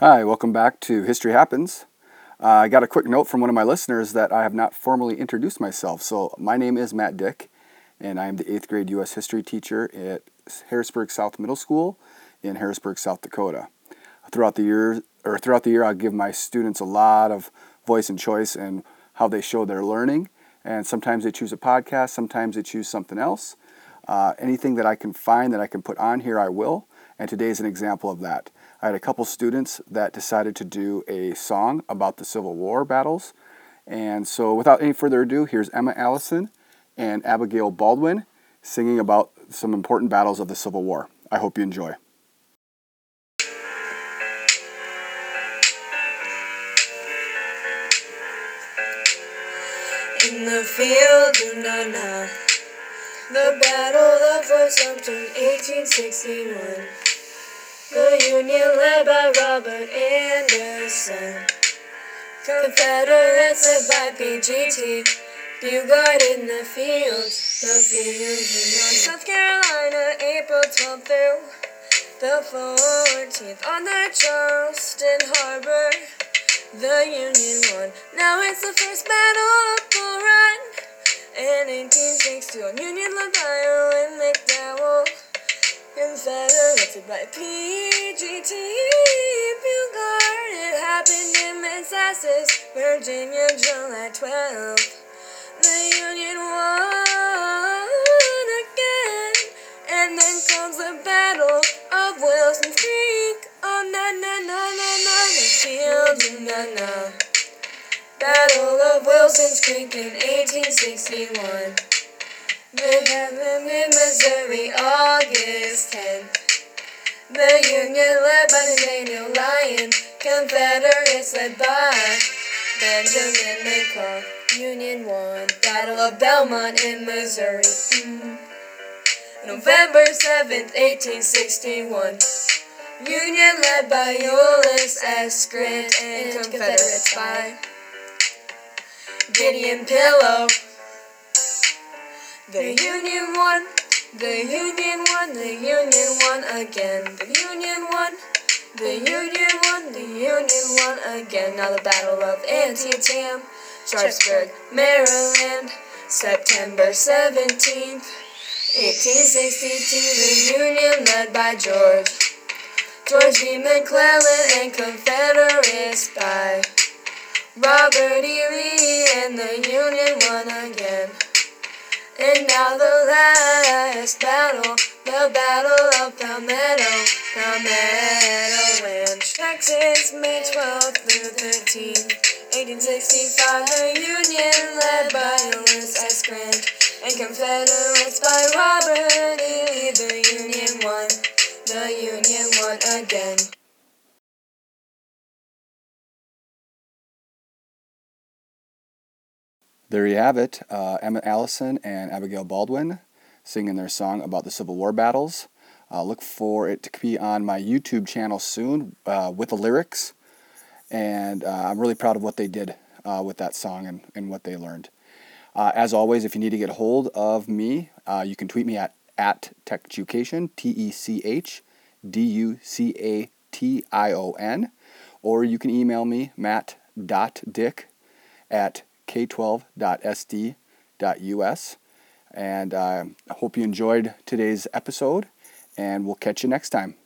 Hi, welcome back to History Happens. Uh, I got a quick note from one of my listeners that I have not formally introduced myself. So, my name is Matt Dick, and I am the 8th grade U.S. history teacher at Harrisburg South Middle School in Harrisburg, South Dakota. Throughout the year, or throughout the year, I give my students a lot of voice and choice and how they show their learning. And sometimes they choose a podcast, sometimes they choose something else. Uh, anything that I can find that I can put on here, I will. And today is an example of that. I had a couple students that decided to do a song about the Civil War battles. And so, without any further ado, here's Emma Allison and Abigail Baldwin singing about some important battles of the Civil War. I hope you enjoy. In the field of Nana, the battle of Fort Sumter, 1861. The Union led by Robert Anderson. Confederates led by PGT. Beauregard in the field. The in South Carolina, April 12th through the 14th. On the Charleston Harbor, the Union won. Now it's the first battle of Bull Run. In 1861, Union led by Owen McDowell. Confederates by PGT Beauregard. It happened in Manassas, Virginia, July 12th. The Union won again. And then comes the Battle of Wilson's Creek. Oh, na na na na na, the field na na. Battle of Wilson's Creek in 1861. Missouri, August 10th. The Union led by Nathaniel Lyon, Confederates led by Benjamin McCall. Union won Battle of Belmont in Missouri. Mm. November 7th, 1861. Union led by Ulysses S. Grant and Confederates by Gideon Pillow. The Union won, the Union won, the Union won again. The Union won, the Union won, the Union won again. Now the Battle of Antietam, Sharpsburg, Maryland, September 17th, 1862. The Union led by George, George B. McClellan and Confederates by Robert E. Lee, and the Union won again. And now the last battle, the battle of Palmetto, Palmetto Ranch, Texas, May 12th through 13th, 1865. The Union led by Ulysses S. Grant and Confederates by Robert There you have it uh, Emma Allison and Abigail Baldwin singing their song about the Civil War battles. Uh, look for it to be on my YouTube channel soon uh, with the lyrics. And uh, I'm really proud of what they did uh, with that song and, and what they learned. Uh, as always, if you need to get hold of me, you can tweet me at, at Techducation, T E C H D U C A T I O N, or you can email me, matt.dick at k12.sd.us. And I uh, hope you enjoyed today's episode, and we'll catch you next time.